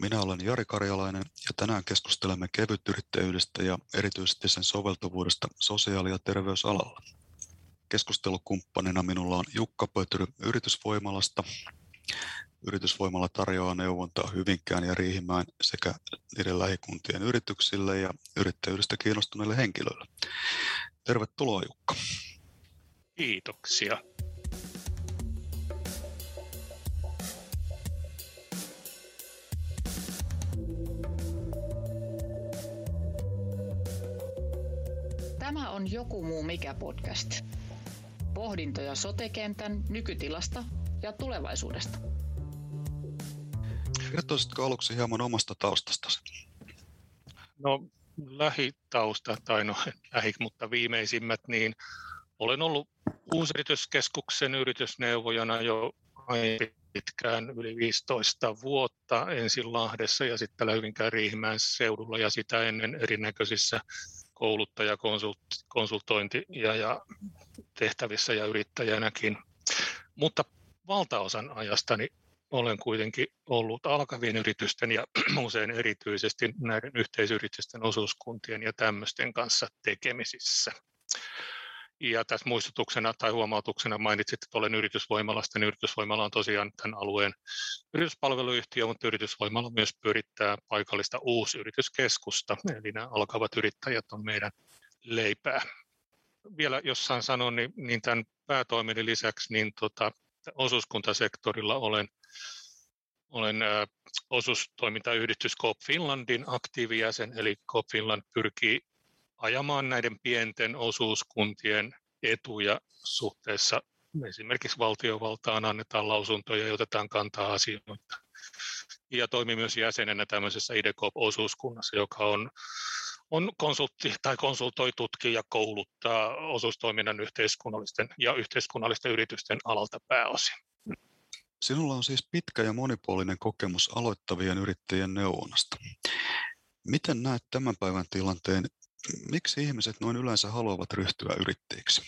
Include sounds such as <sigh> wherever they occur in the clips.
Minä olen Jari Karjalainen ja tänään keskustelemme kevytyrittäjyydestä ja erityisesti sen soveltuvuudesta sosiaali- ja terveysalalla. Keskustelukumppanina minulla on Jukka Pötyry Yritysvoimalasta. Yritysvoimalla tarjoaa neuvontaa Hyvinkään ja Riihimäen sekä niiden lähikuntien yrityksille ja yrittäjyydestä kiinnostuneille henkilöille. Tervetuloa Jukka. Kiitoksia. Tämä on Joku muu mikä podcast. Pohdintoja sotekentän nykytilasta ja tulevaisuudesta. Kertoisitko aluksi hieman omasta taustastasi? No lähitausta, tai no <laughs> lähi, mutta viimeisimmät, niin olen ollut Uusyrityskeskuksen yritysneuvojana jo pitkään, yli 15 vuotta ensin Lahdessa ja sitten Hyvinkään Riihimäen seudulla ja sitä ennen erinäköisissä kouluttajakonsultointi- ja, ja tehtävissä ja yrittäjänäkin. Mutta valtaosan ajastani olen kuitenkin ollut alkavien yritysten ja <clears throat> usein erityisesti näiden yhteisyritysten osuuskuntien ja tämmöisten kanssa tekemisissä. Ja tässä muistutuksena tai huomautuksena mainitsit, että olen yritysvoimalasta, niin yritysvoimala on tosiaan tämän alueen yrityspalveluyhtiö, mutta yritysvoimalla myös pyörittää paikallista uusyrityskeskusta, eli nämä alkavat yrittäjät on meidän leipää. Vielä jossain sanon, niin, niin tämän päätoimeni lisäksi niin tota, osuuskuntasektorilla olen olen ä, osuustoimintayhdistys Coop Finlandin aktiivijäsen, eli Coop Finland pyrkii ajamaan näiden pienten osuuskuntien etuja suhteessa esimerkiksi valtiovaltaan annetaan lausuntoja ja otetaan kantaa asioita. Ja toimii myös jäsenenä tämmöisessä IDECOP-osuuskunnassa, joka on, on konsultti tai konsultoi, tutkii ja kouluttaa osuustoiminnan yhteiskunnallisten ja yhteiskunnallisten yritysten alalta pääosin. Sinulla on siis pitkä ja monipuolinen kokemus aloittavien yrittäjien neuvonnasta. Miten näet tämän päivän tilanteen Miksi ihmiset noin yleensä haluavat ryhtyä yrittäjiksi?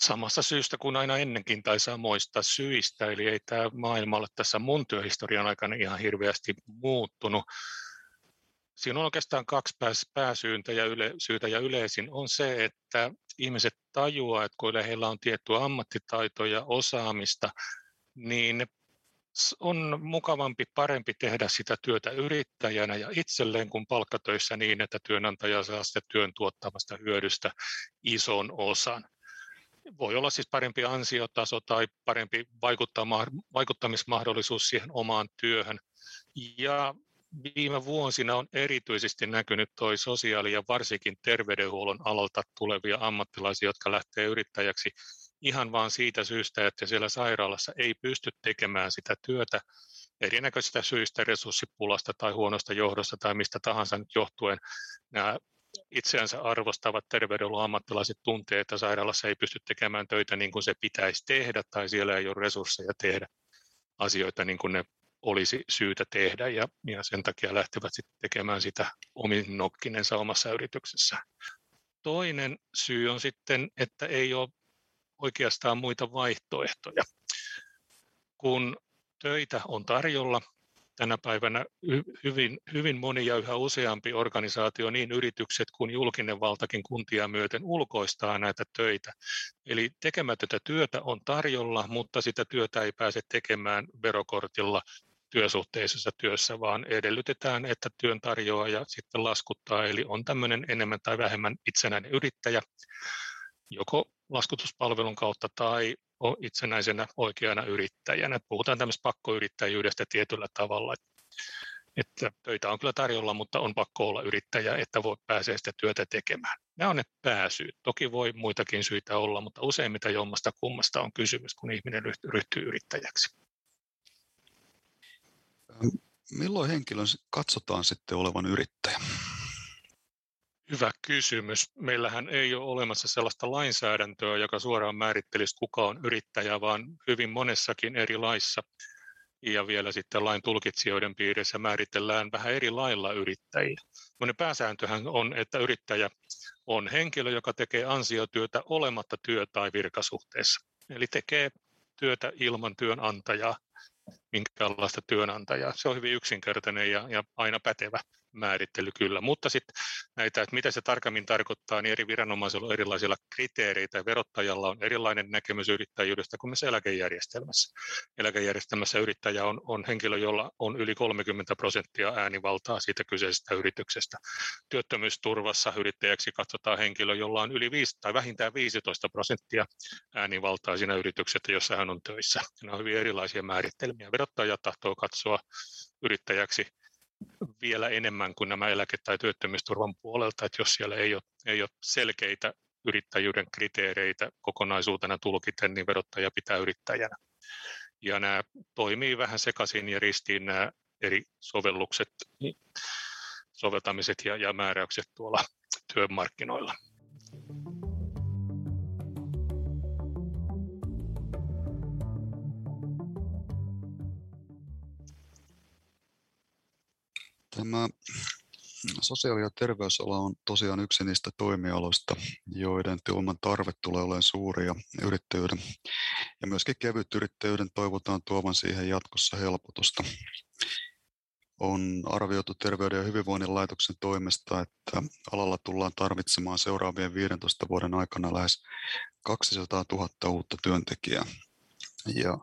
Samassa syystä kuin aina ennenkin tai samoista syistä, eli ei tämä maailma ole tässä mun työhistorian aikana ihan hirveästi muuttunut. Siinä on oikeastaan kaksi pääsyyntä ja, yle, syytä ja yleisin on se, että ihmiset tajuaa, että kun heillä on tiettyä ammattitaitoa ja osaamista, niin ne on mukavampi, parempi tehdä sitä työtä yrittäjänä ja itselleen kuin palkkatöissä niin, että työnantaja saa sitä työn tuottamasta hyödystä ison osan. Voi olla siis parempi ansiotaso tai parempi vaikuttamismahdollisuus siihen omaan työhön. Ja viime vuosina on erityisesti näkynyt toi sosiaali- ja varsinkin terveydenhuollon alalta tulevia ammattilaisia, jotka lähtee yrittäjäksi ihan vaan siitä syystä, että siellä sairaalassa ei pysty tekemään sitä työtä erinäköisistä syistä, resurssipulasta tai huonosta johdosta tai mistä tahansa nyt johtuen. Nämä itseänsä arvostavat terveydenhuollon ammattilaiset tuntee, että sairaalassa ei pysty tekemään töitä niin kuin se pitäisi tehdä tai siellä ei ole resursseja tehdä asioita niin kuin ne olisi syytä tehdä ja, ja sen takia lähtevät sitten tekemään sitä omin nokkinensa omassa yrityksessä. Toinen syy on sitten, että ei ole oikeastaan muita vaihtoehtoja. Kun töitä on tarjolla, tänä päivänä hyvin, hyvin moni ja yhä useampi organisaatio, niin yritykset kuin julkinen valtakin kuntia myöten ulkoistaa näitä töitä. Eli tekemätöntä työtä on tarjolla, mutta sitä työtä ei pääse tekemään verokortilla työsuhteisessa työssä, vaan edellytetään, että työn tarjoaja sitten laskuttaa, eli on tämmöinen enemmän tai vähemmän itsenäinen yrittäjä, joko laskutuspalvelun kautta tai itsenäisenä oikeana yrittäjänä. Puhutaan tämmöistä pakkoyrittäjyydestä tietyllä tavalla, että töitä on kyllä tarjolla, mutta on pakko olla yrittäjä, että voi pääsee sitä työtä tekemään. Nämä on ne pääsyyt. Toki voi muitakin syitä olla, mutta useimmiten jommasta kummasta on kysymys, kun ihminen ryhtyy yrittäjäksi. Milloin henkilön katsotaan sitten olevan yrittäjä? Hyvä kysymys. Meillähän ei ole olemassa sellaista lainsäädäntöä, joka suoraan määrittelisi, kuka on yrittäjä, vaan hyvin monessakin eri laissa ja vielä sitten lain tulkitsijoiden piirissä määritellään vähän eri lailla yrittäjiä. Monen pääsääntöhän on, että yrittäjä on henkilö, joka tekee ansiotyötä olematta työ- tai virkasuhteessa. Eli tekee työtä ilman työnantajaa minkäänlaista työnantajaa. Se on hyvin yksinkertainen ja, ja aina pätevä määrittely kyllä, mutta sitten näitä, että mitä se tarkemmin tarkoittaa, niin eri viranomaisilla on erilaisia kriteereitä. Verottajalla on erilainen näkemys yrittäjyydestä kuin myös eläkejärjestelmässä. Eläkejärjestelmässä yrittäjä on, on henkilö, jolla on yli 30 prosenttia äänivaltaa siitä kyseisestä yrityksestä. Työttömyysturvassa yrittäjäksi katsotaan henkilö, jolla on yli 5 tai vähintään 15 prosenttia äänivaltaa siinä yrityksessä, jossa hän on töissä. Nämä on hyvin erilaisia määritelmiä. Verottaja tahtoo katsoa yrittäjäksi vielä enemmän kuin nämä eläke- tai työttömyysturvan puolelta, että jos siellä ei ole, ei ole selkeitä yrittäjyyden kriteereitä kokonaisuutena tulkiten, niin verottaja pitää yrittäjänä. Ja nämä toimii vähän sekaisin ja ristiin nämä eri sovellukset, soveltamiset ja, ja määräykset tuolla työmarkkinoilla. Tämä sosiaali- ja terveysala on tosiaan yksi niistä toimialoista, joiden työvoiman tarve tulee olemaan suuri ja yrittäjyyden ja myöskin kevyt yrittäjyyden toivotaan tuovan siihen jatkossa helpotusta. On arvioitu Terveyden ja hyvinvoinnin laitoksen toimesta, että alalla tullaan tarvitsemaan seuraavien 15 vuoden aikana lähes 200 000 uutta työntekijää. Ja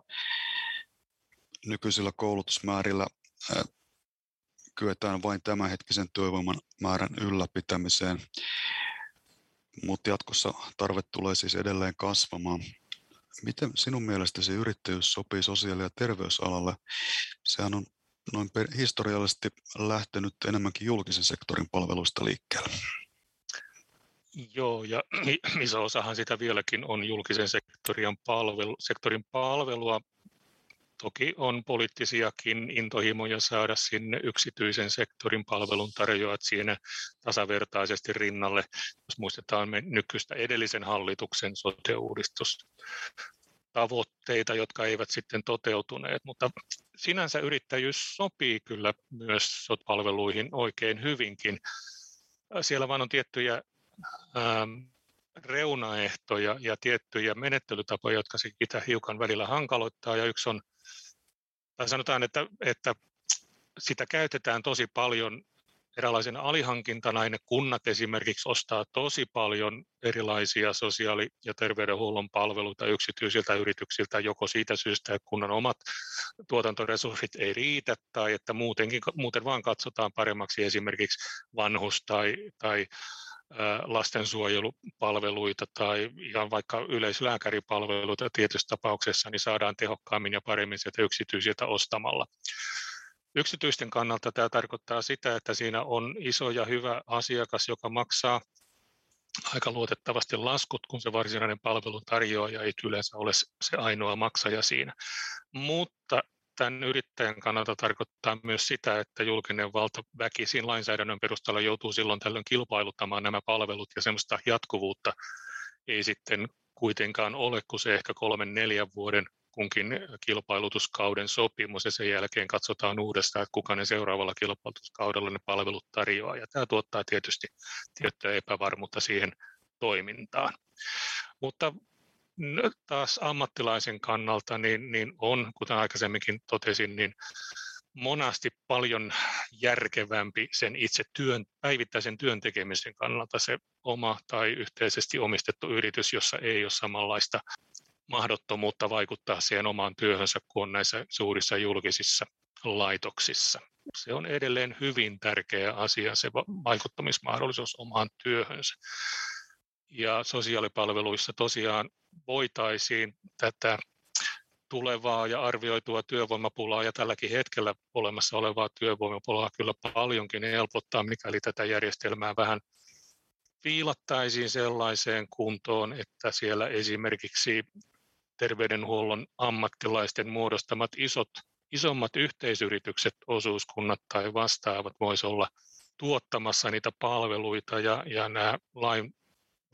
nykyisillä koulutusmäärillä kyetään vain tämänhetkisen työvoiman määrän ylläpitämiseen, mutta jatkossa tarve tulee siis edelleen kasvamaan. Miten sinun mielestäsi yrittäjyys sopii sosiaali- ja terveysalalle? Sehän on noin historiallisesti lähtenyt enemmänkin julkisen sektorin palveluista liikkeelle. Joo, ja <clears throat> iso osahan sitä vieläkin on julkisen sektorin, palvelu, sektorin palvelua, Toki on poliittisiakin intohimoja saada sinne yksityisen sektorin palveluntarjoajat siinä tasavertaisesti rinnalle, jos muistetaan me nykyistä edellisen hallituksen sote-uudistus tavoitteita, jotka eivät sitten toteutuneet, mutta sinänsä yrittäjyys sopii kyllä myös palveluihin oikein hyvinkin. Siellä vaan on tiettyjä ähm, reunaehtoja ja tiettyjä menettelytapoja, jotka sitä hiukan välillä hankaloittaa, ja yksi on tai sanotaan, että, että sitä käytetään tosi paljon eräänlaisena alihankintana. Ne kunnat esimerkiksi ostaa tosi paljon erilaisia sosiaali- ja terveydenhuollon palveluita yksityisiltä yrityksiltä, joko siitä syystä, että kunnan omat tuotantoresurssit ei riitä, tai että muutenkin, muuten vaan katsotaan paremmaksi esimerkiksi vanhus- tai, tai lastensuojelupalveluita tai ihan vaikka yleislääkäripalveluita tietyissä tapauksessa, niin saadaan tehokkaammin ja paremmin sieltä yksityisiltä ostamalla. Yksityisten kannalta tämä tarkoittaa sitä, että siinä on iso ja hyvä asiakas, joka maksaa aika luotettavasti laskut, kun se varsinainen palveluntarjoaja ei yleensä ole se ainoa maksaja siinä. Mutta tämän yrittäjän kannalta tarkoittaa myös sitä, että julkinen valta väkisin lainsäädännön perusteella joutuu silloin tällöin kilpailuttamaan nämä palvelut ja semmoista jatkuvuutta ei sitten kuitenkaan ole, kun se ehkä kolmen neljän vuoden kunkin kilpailutuskauden sopimus ja sen jälkeen katsotaan uudestaan, että kuka ne seuraavalla kilpailutuskaudella ne palvelut tarjoaa. Ja tämä tuottaa tietysti tiettyä epävarmuutta siihen toimintaan. Mutta taas ammattilaisen kannalta niin, niin on, kuten aikaisemminkin totesin, niin monasti paljon järkevämpi sen itse työn, päivittäisen työn tekemisen kannalta se oma tai yhteisesti omistettu yritys, jossa ei ole samanlaista mahdottomuutta vaikuttaa siihen omaan työhönsä kuin näissä suurissa julkisissa laitoksissa. Se on edelleen hyvin tärkeä asia, se vaikuttamismahdollisuus omaan työhönsä. Ja sosiaalipalveluissa tosiaan voitaisiin tätä tulevaa ja arvioitua työvoimapulaa ja tälläkin hetkellä olemassa olevaa työvoimapulaa kyllä paljonkin helpottaa, mikäli tätä järjestelmää vähän viilattaisiin sellaiseen kuntoon, että siellä esimerkiksi terveydenhuollon ammattilaisten muodostamat isot, isommat yhteisyritykset, osuuskunnat tai vastaavat voisi olla tuottamassa niitä palveluita ja, ja nämä lain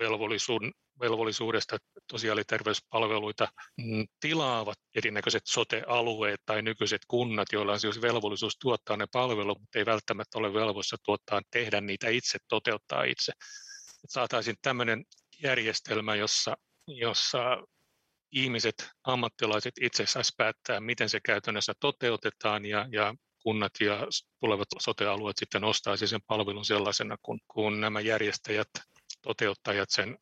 velvollisuuden, velvollisuudesta sosiaaliterveyspalveluita mm, tilaavat erinäköiset sote-alueet tai nykyiset kunnat, joilla on siis velvollisuus tuottaa ne palvelut, mutta ei välttämättä ole velvoissa tuottaa, tehdä niitä itse, toteuttaa itse. Saataisiin tämmöinen järjestelmä, jossa, jossa ihmiset, ammattilaiset itse saisi päättää, miten se käytännössä toteutetaan ja, ja kunnat ja tulevat sote-alueet sitten ostaisi sen palvelun sellaisena, kun, kun nämä järjestäjät, toteuttajat sen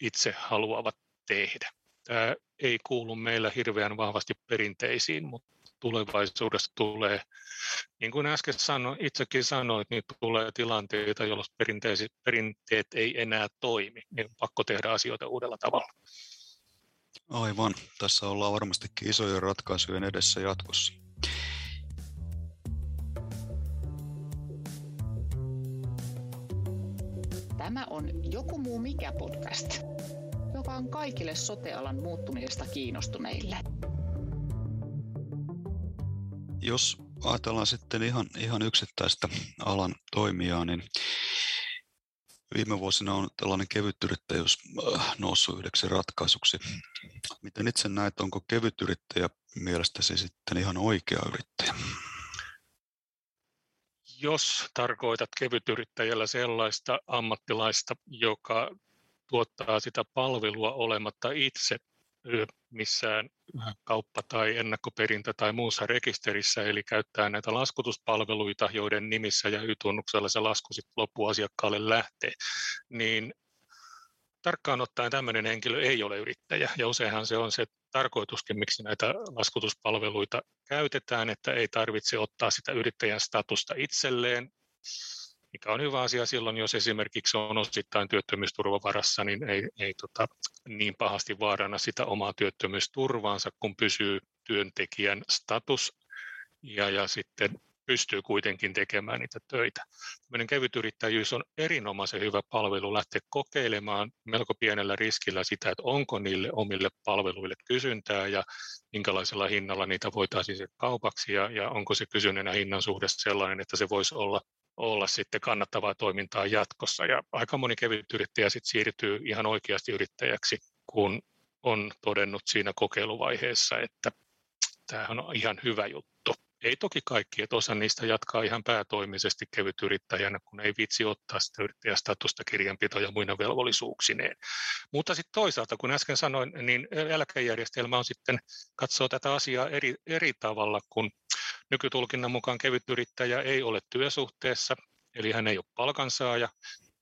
itse haluavat tehdä. Tämä ei kuulu meillä hirveän vahvasti perinteisiin, mutta tulevaisuudessa tulee, niin kuin äsken sanoin, itsekin sanoit, niin tulee tilanteita, jolloin perinteet ei enää toimi, niin on pakko tehdä asioita uudella tavalla. Aivan. Tässä ollaan varmastikin isojen ratkaisujen edessä jatkossa. Tämä on Joku muu mikä podcast, joka on kaikille sotealan muuttumisesta kiinnostuneille. Jos ajatellaan sitten ihan, ihan yksittäistä alan toimijaa, niin viime vuosina on tällainen kevytyrittäjyys äh, noussut yhdeksi ratkaisuksi. Miten itse näet, onko kevytyrittäjä mielestäsi sitten ihan oikea yrittäjä? Jos tarkoitat kevytyrittäjällä sellaista ammattilaista, joka tuottaa sitä palvelua olematta itse missään kauppa- tai ennakkoperintä- tai muussa rekisterissä, eli käyttää näitä laskutuspalveluita, joiden nimissä ja Y-tunnuksella se lasku sitten loppuasiakkaalle lähtee, niin tarkkaan ottaen tämmöinen henkilö ei ole yrittäjä, ja useinhan se on se tarkoituskin, miksi näitä laskutuspalveluita käytetään, että ei tarvitse ottaa sitä yrittäjän statusta itselleen, mikä on hyvä asia silloin, jos esimerkiksi on osittain työttömyysturvavarassa, niin ei, ei tota, niin pahasti vaarana sitä omaa työttömyysturvaansa, kun pysyy työntekijän status. Ja, ja sitten pystyy kuitenkin tekemään niitä töitä. Tällainen kevytyrittäjyys on erinomaisen hyvä palvelu lähteä kokeilemaan melko pienellä riskillä sitä, että onko niille omille palveluille kysyntää ja minkälaisella hinnalla niitä voitaisiin kaupaksi ja, ja onko se kysynnän hinnan suhde sellainen, että se voisi olla olla sitten kannattavaa toimintaa jatkossa. Ja aika moni kevyt yrittäjä sitten siirtyy ihan oikeasti yrittäjäksi, kun on todennut siinä kokeiluvaiheessa, että tämähän on ihan hyvä juttu. Ei toki kaikki, että osa niistä jatkaa ihan päätoimisesti kevyt yrittäjänä, kun ei vitsi ottaa sitä yrittäjästatusta kirjanpito ja muina velvollisuuksineen. Mutta sitten toisaalta, kun äsken sanoin, niin eläkejärjestelmä on sitten katsoo tätä asiaa eri, eri tavalla, kun nykytulkinnan mukaan kevyt yrittäjä ei ole työsuhteessa, eli hän ei ole palkansaaja,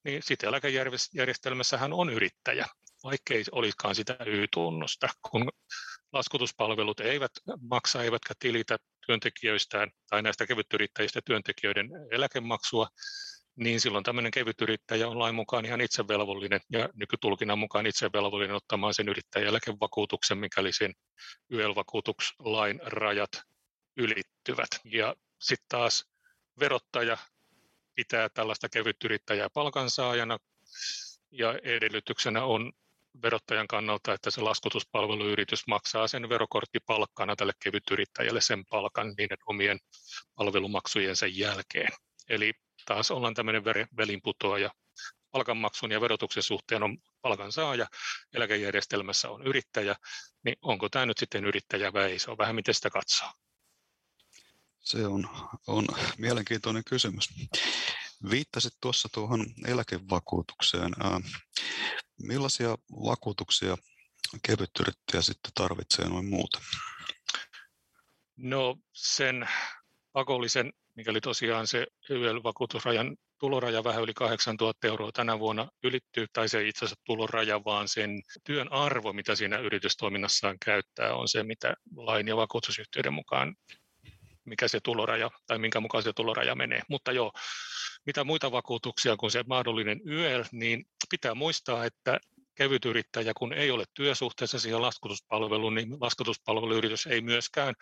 niin sitten eläkejärjestelmässä hän on yrittäjä, vaikkei olisikaan sitä Y-tunnusta, kun laskutuspalvelut eivät maksa eivätkä tilitä työntekijöistään tai näistä kevytyrittäjistä työntekijöiden eläkemaksua, niin silloin tämmöinen kevytyrittäjä on lain mukaan ihan itsevelvollinen ja nykytulkinnan mukaan itsevelvollinen ottamaan sen yrittäjäeläkevakuutuksen, mikäli sen YEL-vakuutuslain rajat ylittyvät. Ja sitten taas verottaja pitää tällaista kevytyrittäjää palkansaajana ja edellytyksenä on verottajan kannalta, että se laskutuspalveluyritys maksaa sen verokorttipalkkana tälle kevytyrittäjälle sen palkan niiden omien palvelumaksujensa jälkeen. Eli taas ollaan tämmöinen velinputoaja. Palkanmaksun ja verotuksen suhteen on palkansaaja, eläkejärjestelmässä on yrittäjä, niin onko tämä nyt sitten yrittäjä vai ei? Se on vähän miten sitä katsoo. Se on, on mielenkiintoinen kysymys. Viittasit tuossa tuohon eläkevakuutukseen. Millaisia vakuutuksia kevytyrittäjä sitten tarvitsee noin muuta? No sen pakollisen, mikäli tosiaan se YL-vakuutusrajan tuloraja vähän yli 8000 euroa tänä vuonna ylittyy, tai se itse asiassa tuloraja, vaan sen työn arvo, mitä siinä yritystoiminnassaan käyttää, on se, mitä lain ja vakuutusyhtiöiden mukaan mikä se tuloraja tai minkä mukaan se tuloraja menee. Mutta joo, mitä muita vakuutuksia kuin se mahdollinen YL, niin pitää muistaa, että kevyt yrittäjä, kun ei ole työsuhteessa siihen laskutuspalveluun, niin laskutuspalveluyritys ei myöskään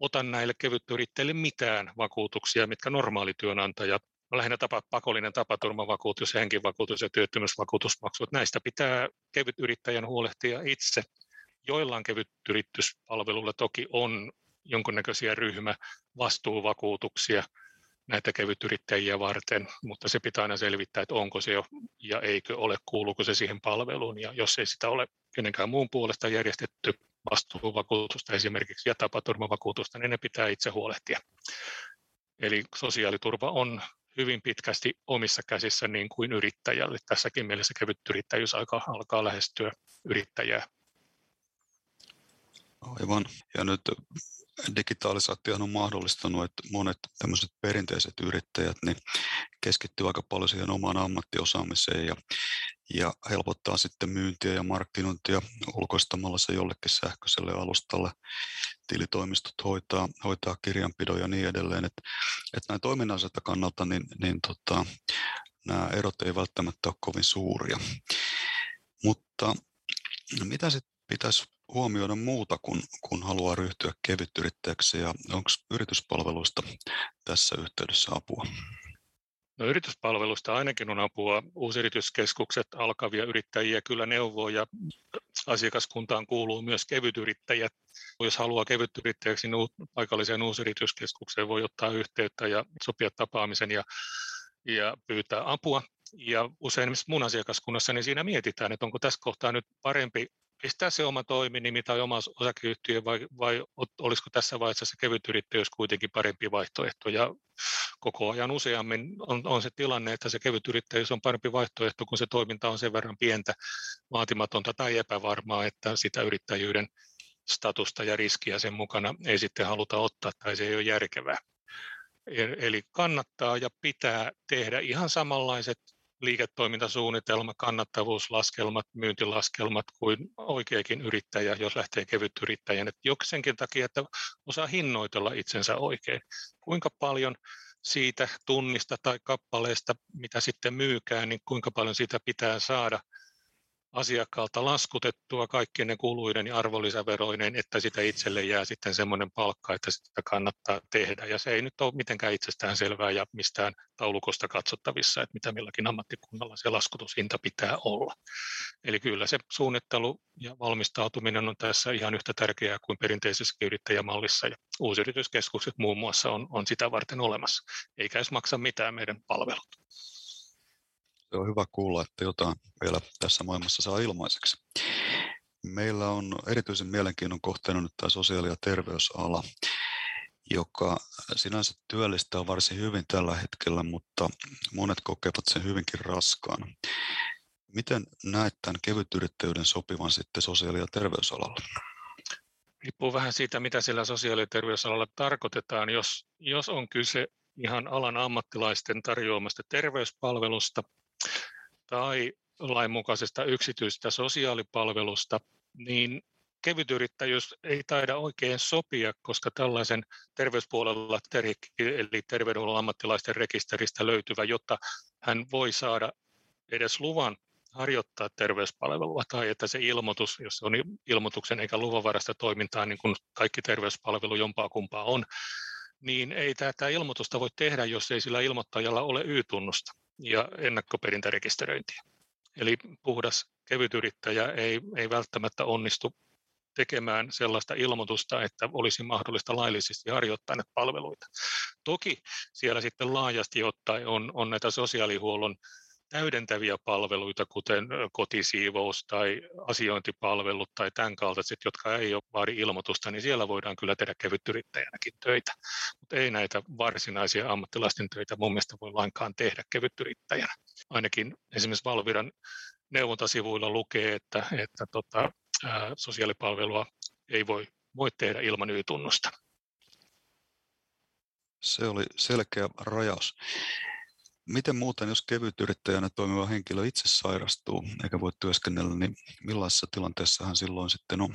ota näille kevytyrittäjille mitään vakuutuksia, mitkä normaali työnantaja lähinnä tapa, pakollinen tapaturmavakuutus, henkivakuutus ja työttömyysvakuutusmaksut. Näistä pitää kevyt yrittäjän huolehtia itse. Joillain kevyt yrityspalvelulla toki on jonkunnäköisiä ryhmä vastuuvakuutuksia näitä kevytyrittäjiä varten, mutta se pitää aina selvittää, että onko se jo ja eikö ole, kuuluuko se siihen palveluun. Ja jos ei sitä ole kenenkään muun puolesta järjestetty vastuuvakuutusta esimerkiksi ja tapaturmavakuutusta, niin ne pitää itse huolehtia. Eli sosiaaliturva on hyvin pitkästi omissa käsissä niin kuin yrittäjälle. Tässäkin mielessä kevyt yrittäjyys alkaa, alkaa lähestyä yrittäjää Aivan. Ja nyt digitalisaatio on mahdollistanut, että monet tämmöiset perinteiset yrittäjät niin keskittyy aika paljon siihen omaan ammattiosaamiseen ja, ja helpottaa sitten myyntiä ja markkinointia ulkoistamalla se jollekin sähköiselle alustalle. Tilitoimistot hoitaa, hoitaa kirjanpidon ja niin edelleen. Että et näin toiminnalliselta kannalta niin, niin tota, nämä erot ei välttämättä ole kovin suuria. Mutta mitä sitten pitäisi huomioida muuta, kun, kun haluaa ryhtyä kevytyrittäjäksi ja onko yrityspalveluista tässä yhteydessä apua? No yrityspalvelusta ainakin on apua. Uusyrityskeskukset alkavia yrittäjiä kyllä neuvoo ja asiakaskuntaan kuuluu myös kevytyrittäjät. Jos haluaa kevytyrittäjäksi, niin paikalliseen uusyrityskeskukseen voi ottaa yhteyttä ja sopia tapaamisen ja, ja pyytää apua. Ja usein mun asiakaskunnassa niin siinä mietitään, että onko tässä kohtaa nyt parempi pistää se oma toiminimi tai oma osakeyhtiö vai, vai olisiko tässä vaiheessa se kevyt yrittäjyys kuitenkin parempi vaihtoehto. Ja koko ajan useammin on, on se tilanne, että se kevyt yrittäjyys on parempi vaihtoehto, kun se toiminta on sen verran pientä, vaatimatonta tai epävarmaa, että sitä yrittäjyyden statusta ja riskiä sen mukana ei sitten haluta ottaa tai se ei ole järkevää. E-, eli kannattaa ja pitää tehdä ihan samanlaiset liiketoimintasuunnitelma, kannattavuuslaskelmat, myyntilaskelmat kuin oikeakin yrittäjä, jos lähtee kevyt yrittäjän. Että senkin takia, että osaa hinnoitella itsensä oikein. Kuinka paljon siitä tunnista tai kappaleesta, mitä sitten myykään, niin kuinka paljon siitä pitää saada – asiakkaalta laskutettua kaikkien ne kuluiden ja arvonlisäveroinen, että sitä itselle jää sitten semmoinen palkka, että sitä kannattaa tehdä. Ja se ei nyt ole mitenkään itsestään selvää ja mistään taulukosta katsottavissa, että mitä milläkin ammattikunnalla se laskutushinta pitää olla. Eli kyllä se suunnittelu ja valmistautuminen on tässä ihan yhtä tärkeää kuin perinteisessä yrittäjämallissa. Ja uusyrityskeskukset muun muassa on, on sitä varten olemassa, eikä edes maksa mitään meidän palvelut. Se on hyvä kuulla, että jotain vielä tässä maailmassa saa ilmaiseksi. Meillä on erityisen mielenkiinnon kohteena nyt tämä sosiaali- ja terveysala, joka sinänsä työllistää varsin hyvin tällä hetkellä, mutta monet kokevat sen hyvinkin raskaana. Miten näet tämän kevytyrittäjyyden sopivan sitten sosiaali- ja terveysalalle? Riippuu vähän siitä, mitä sillä sosiaali- ja terveysalalla tarkoitetaan. Jos, jos on kyse ihan alan ammattilaisten tarjoamasta terveyspalvelusta, tai lainmukaisesta yksityisestä sosiaalipalvelusta, niin kevytyrittäjyys ei taida oikein sopia, koska tällaisen terveyspuolella eli terveydenhuollon ammattilaisten rekisteristä löytyvä, jotta hän voi saada edes luvan harjoittaa terveyspalvelua tai että se ilmoitus, jos se on ilmoituksen eikä luvanvaraista toimintaa, niin kuin kaikki terveyspalvelu jompaa kumpaa on, niin ei tätä ilmoitusta voi tehdä, jos ei sillä ilmoittajalla ole Y-tunnusta ja ennakkoperintärekisteröintiä. Eli puhdas kevytyrittäjä ei, ei välttämättä onnistu tekemään sellaista ilmoitusta, että olisi mahdollista laillisesti harjoittaa näitä palveluita. Toki siellä sitten laajasti ottaen on, on näitä sosiaalihuollon täydentäviä palveluita, kuten kotisiivous tai asiointipalvelut tai tämän kaltaiset, jotka ei ole vaadi ilmoitusta, niin siellä voidaan kyllä tehdä kevytyrittäjänäkin töitä. Mutta ei näitä varsinaisia ammattilaisten töitä mun mielestä voi lainkaan tehdä kevytyrittäjänä. Ainakin esimerkiksi Valviran neuvontasivuilla lukee, että, että tota, sosiaalipalvelua ei voi, voi tehdä ilman Y-tunnusta. Se oli selkeä rajaus. Miten muuten, jos kevytyrittäjänä toimiva henkilö itse sairastuu eikä voi työskennellä, niin millaisessa tilanteessa hän silloin sitten on?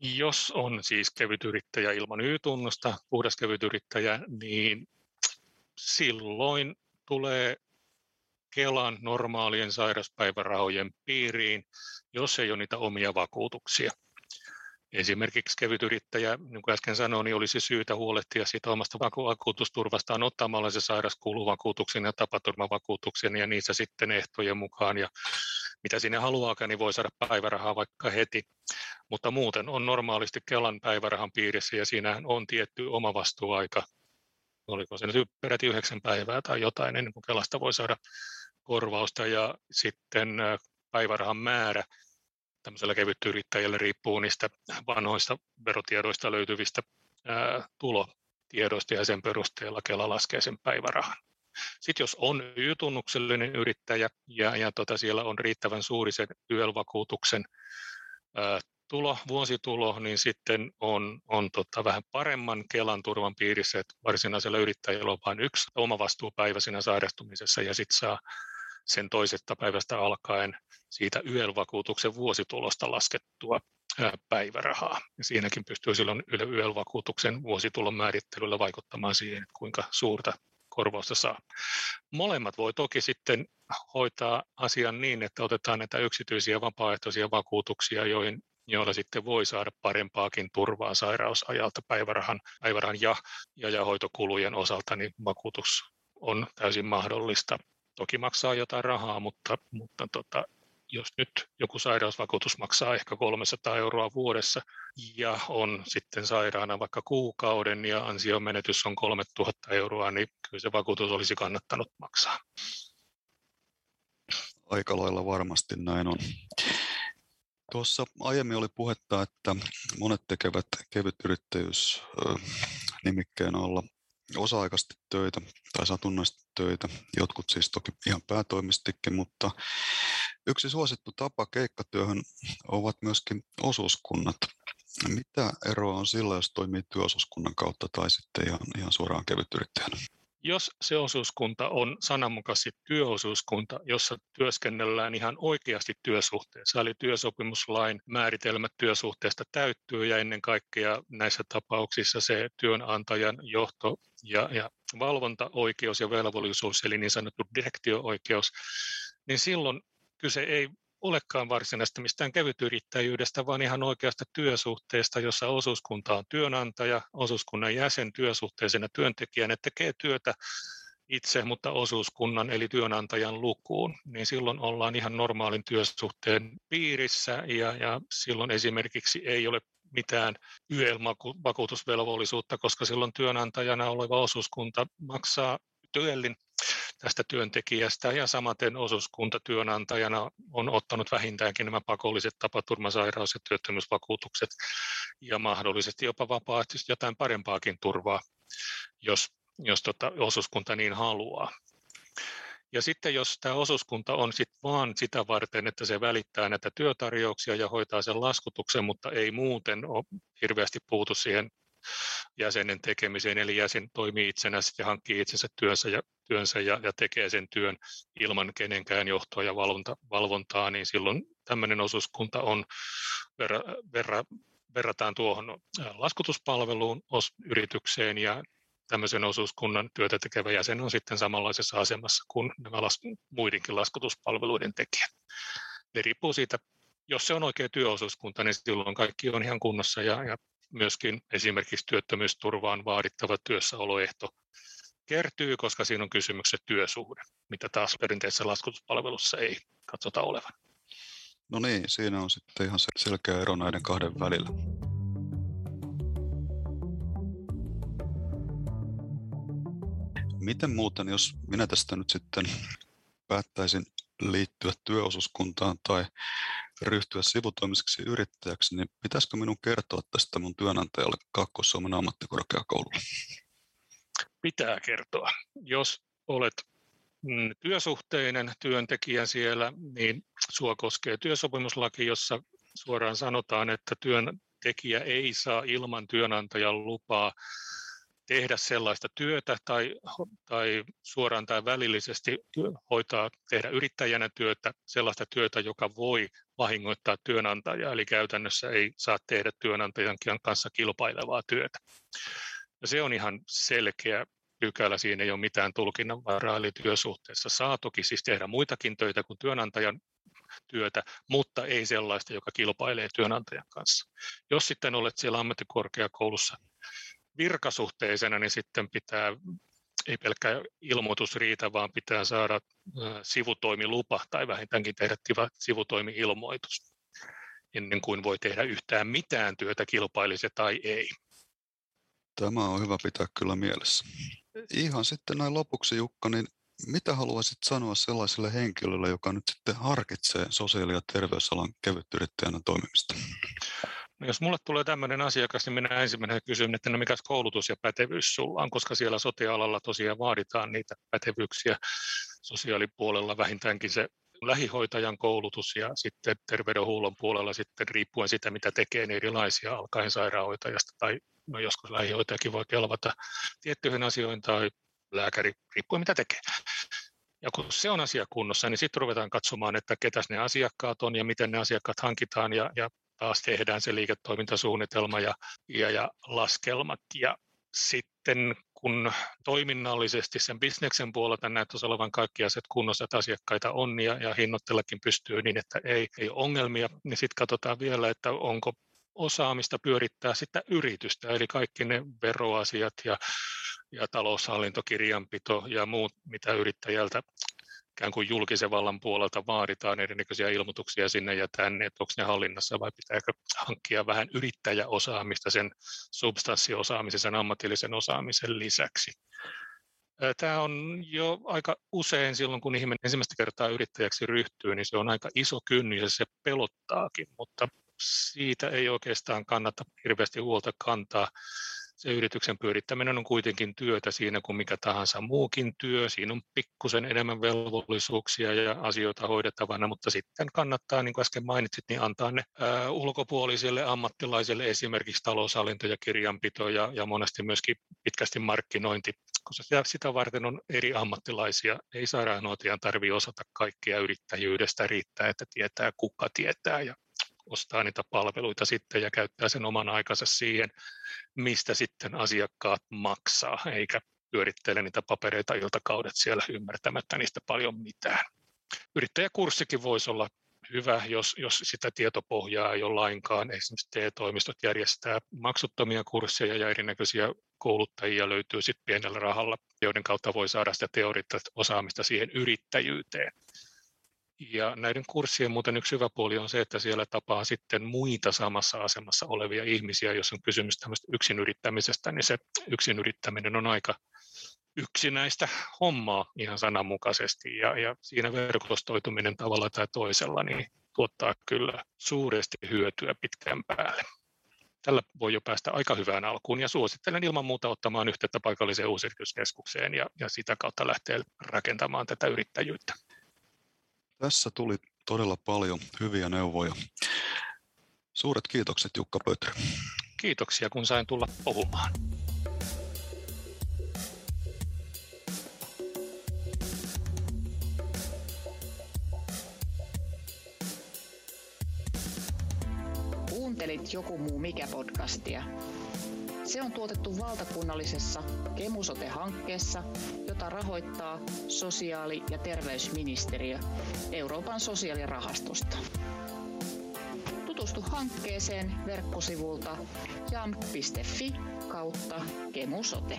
Jos on siis kevytyrittäjä ilman Y-tunnusta, puhdas kevytyrittäjä, niin silloin tulee Kelan normaalien sairauspäivärahojen piiriin, jos ei ole niitä omia vakuutuksia. Esimerkiksi kevytyrittäjä, niin kuin äsken sanoin, niin olisi syytä huolehtia siitä omasta vakuutusturvastaan ottamalla se sairaskuluvakuutuksen ja tapaturmavakuutuksen ja niissä sitten ehtojen mukaan. Ja mitä sinne haluaakaan, niin voi saada päivärahaa vaikka heti. Mutta muuten on normaalisti Kelan päivärahan piirissä ja siinä on tietty oma vastuuaika. Oliko se nyt peräti yhdeksän päivää tai jotain ennen kuin Kelasta voi saada korvausta ja sitten päivärahan määrä tämmöisellä kevyttyyrittäjällä riippuu niistä vanhoista verotiedoista löytyvistä ää, tulotiedoista ja sen perusteella Kela laskee sen päivärahan. Sitten jos on Y-tunnuksellinen yrittäjä ja, ja tota, siellä on riittävän suuri sen YEL-vakuutuksen ää, tulo, vuositulo, niin sitten on, on tota vähän paremman Kelan turvan piirissä, että varsinaisella yrittäjällä on vain yksi omavastuupäivä siinä sairastumisessa ja sitten saa sen toisesta päivästä alkaen siitä YEL-vakuutuksen vuositulosta laskettua päivärahaa. Ja siinäkin pystyy silloin YEL-vakuutuksen vuositulon määrittelyllä vaikuttamaan siihen, kuinka suurta korvausta saa. Molemmat voi toki sitten hoitaa asian niin, että otetaan näitä yksityisiä vapaaehtoisia vakuutuksia, joihin joilla sitten voi saada parempaakin turvaa sairausajalta päivärahan, päivärahan ja, ja, ja hoitokulujen osalta, niin vakuutus on täysin mahdollista. Toki maksaa jotain rahaa, mutta, mutta tota, jos nyt joku sairausvakuutus maksaa ehkä 300 euroa vuodessa ja on sitten sairaana vaikka kuukauden ja ansiomenetys on 3000 euroa, niin kyllä se vakuutus olisi kannattanut maksaa. Aika lailla varmasti näin on. Tuossa aiemmin oli puhetta, että monet tekevät kevytyrittäjyys nimikkeen alla osa-aikaisesti töitä tai satunnaisesti töitä, jotkut siis toki ihan päätoimistikin, mutta yksi suosittu tapa keikkatyöhön ovat myöskin osuuskunnat. Mitä eroa on sillä, jos toimii työosuuskunnan kautta tai sitten ihan, ihan suoraan kevytyrittäjänä? Jos se osuuskunta on sananmukaisesti työosuuskunta, jossa työskennellään ihan oikeasti työsuhteessa, eli työsopimuslain määritelmät työsuhteesta täyttyy ja ennen kaikkea näissä tapauksissa se työnantajan johto ja, ja valvontaoikeus ja velvollisuus, eli niin sanottu direktio-oikeus, niin silloin kyse ei olekaan varsinaista mistään kevytyrittäjyydestä, vaan ihan oikeasta työsuhteesta, jossa osuuskunta on työnantaja, osuuskunnan jäsen työsuhteisena työntekijänä tekee työtä itse, mutta osuuskunnan eli työnantajan lukuun, niin silloin ollaan ihan normaalin työsuhteen piirissä ja, ja silloin esimerkiksi ei ole mitään YEL-vakuutusvelvollisuutta, koska silloin työnantajana oleva osuuskunta maksaa työllin tästä työntekijästä ja samaten osuuskunta työnantajana on ottanut vähintäänkin nämä pakolliset tapaturmasairaus- ja työttömyysvakuutukset ja mahdollisesti jopa vapaaehtoisesti jotain parempaakin turvaa, jos, jos tota osuuskunta niin haluaa. Ja sitten jos tämä osuuskunta on sit vaan sitä varten, että se välittää näitä työtarjouksia ja hoitaa sen laskutuksen, mutta ei muuten ole hirveästi puutu siihen jäsenen tekemiseen, eli jäsen toimii itsenäisesti ja hankkii itsensä työnsä ja, työnsä ja, ja tekee sen työn ilman kenenkään johtoa ja valvonta, valvontaa, niin silloin tämmöinen osuuskunta on verra, verra, verrataan tuohon laskutuspalveluun yritykseen ja tämmöisen osuuskunnan työtä tekevä jäsen on sitten samanlaisessa asemassa kuin nämä las, muidenkin laskutuspalveluiden tekijät. Ne riippuu siitä, jos se on oikea työosuuskunta, niin silloin kaikki on ihan kunnossa ja, ja myöskin esimerkiksi työttömyysturvaan vaadittava työssäoloehto kertyy, koska siinä on kysymyksessä työsuhde, mitä taas perinteisessä laskutuspalvelussa ei katsota olevan. No niin, siinä on sitten ihan selkeä ero näiden kahden välillä. Miten muuten, jos minä tästä nyt sitten päättäisin liittyä työosuuskuntaan tai ryhtyä sivutoimiseksi yrittäjäksi, niin pitäisikö minun kertoa tästä mun työnantajalle Kaakkois-Suomen ammattikorkeakoululla? Pitää kertoa. Jos olet mm, työsuhteinen työntekijä siellä, niin sua koskee työsopimuslaki, jossa suoraan sanotaan, että työntekijä ei saa ilman työnantajan lupaa tehdä sellaista työtä tai, tai suoraan tai välillisesti hoitaa, tehdä yrittäjänä työtä, sellaista työtä, joka voi vahingoittaa työnantajaa, eli käytännössä ei saa tehdä työnantajan kanssa kilpailevaa työtä. Ja se on ihan selkeä pykälä, siinä ei ole mitään tulkinnanvaraa, eli työsuhteessa saa toki siis tehdä muitakin töitä kuin työnantajan työtä, mutta ei sellaista, joka kilpailee työnantajan kanssa. Jos sitten olet siellä ammattikorkeakoulussa virkasuhteisena, niin sitten pitää, ei pelkkä ilmoitus riitä, vaan pitää saada sivutoimilupa tai vähintäänkin tehdä sivutoimi-ilmoitus ennen kuin voi tehdä yhtään mitään työtä, kilpailisi tai ei. Tämä on hyvä pitää kyllä mielessä. Ihan sitten näin lopuksi Jukka, niin mitä haluaisit sanoa sellaiselle henkilölle, joka nyt sitten harkitsee sosiaali- ja terveysalan kevytyrittäjänä toimimista? No jos mulle tulee tämmöinen asiakas, niin minä ensimmäisenä kysyn, että no mikä koulutus ja pätevyys sulla on, koska siellä sote-alalla tosiaan vaaditaan niitä pätevyyksiä sosiaalipuolella vähintäänkin se lähihoitajan koulutus ja sitten terveydenhuollon puolella sitten riippuen sitä, mitä tekee, niin erilaisia alkaen sairaanhoitajasta tai no joskus lähihoitajakin voi kelvata tiettyihin asioihin tai lääkäri, riippuen mitä tekee. Ja kun se on asia kunnossa, niin sitten ruvetaan katsomaan, että ketäs ne asiakkaat on ja miten ne asiakkaat hankitaan ja, ja taas tehdään se liiketoimintasuunnitelma ja, ja, ja laskelmat. Ja sitten kun toiminnallisesti sen bisneksen puolelta näyttäisi olevan kaikki asiat kunnossa, että asiakkaita on ja, ja hinnoittellakin pystyy niin, että ei, ei ole ongelmia, niin sitten katsotaan vielä, että onko osaamista pyörittää sitä yritystä, eli kaikki ne veroasiat ja, ja taloushallintokirjanpito ja muut, mitä yrittäjältä ikään kuin julkisen vallan puolelta vaaditaan erinäköisiä ilmoituksia sinne ja tänne, että onko ne hallinnassa vai pitääkö hankkia vähän yrittäjäosaamista sen substanssiosaamisen, sen ammatillisen osaamisen lisäksi. Tämä on jo aika usein silloin, kun ihminen ensimmäistä kertaa yrittäjäksi ryhtyy, niin se on aika iso kynnys ja se pelottaakin, mutta siitä ei oikeastaan kannata hirveästi huolta kantaa se yrityksen pyörittäminen on kuitenkin työtä siinä kuin mikä tahansa muukin työ. Siinä on pikkusen enemmän velvollisuuksia ja asioita hoidettavana, mutta sitten kannattaa, niin kuin äsken mainitsit, niin antaa ne ää, ulkopuolisille ammattilaisille esimerkiksi taloushallinto ja kirjanpito ja, ja monesti myöskin pitkästi markkinointi, koska sitä, sitä varten on eri ammattilaisia. Ei sairaanhoitajan tarvitse osata kaikkea yrittäjyydestä, riittää, että tietää kuka tietää ja ostaa niitä palveluita sitten ja käyttää sen oman aikansa siihen, mistä sitten asiakkaat maksaa, eikä pyörittele niitä papereita iltakaudet siellä ymmärtämättä niistä paljon mitään. Yrittäjäkurssikin voisi olla hyvä, jos, jos sitä tietopohjaa ei ole lainkaan. Esimerkiksi TE-toimistot järjestää maksuttomia kursseja ja erinäköisiä kouluttajia löytyy sitten pienellä rahalla, joiden kautta voi saada sitä teoreettista osaamista siihen yrittäjyyteen. Ja näiden kurssien muuten yksi hyvä puoli on se, että siellä tapaa sitten muita samassa asemassa olevia ihmisiä, jos on kysymys tämmöistä yrittämisestä, niin se yrittäminen on aika yksinäistä hommaa ihan sananmukaisesti ja, ja siinä verkostoituminen tavalla tai toisella niin tuottaa kyllä suuresti hyötyä pitkän päälle. Tällä voi jo päästä aika hyvään alkuun ja suosittelen ilman muuta ottamaan yhteyttä paikalliseen uusyrityskeskukseen ja, ja sitä kautta lähteä rakentamaan tätä yrittäjyyttä. Tässä tuli todella paljon hyviä neuvoja. Suuret kiitokset Jukka Pötry. Kiitoksia, kun sain tulla puhumaan. Kuuntelit Joku muu mikä podcastia. Se on tuotettu valtakunnallisessa Kemusote-hankkeessa, jota rahoittaa sosiaali- ja terveysministeriö Euroopan sosiaalirahastosta. Tutustu hankkeeseen verkkosivulta jam.fi kautta kemusote.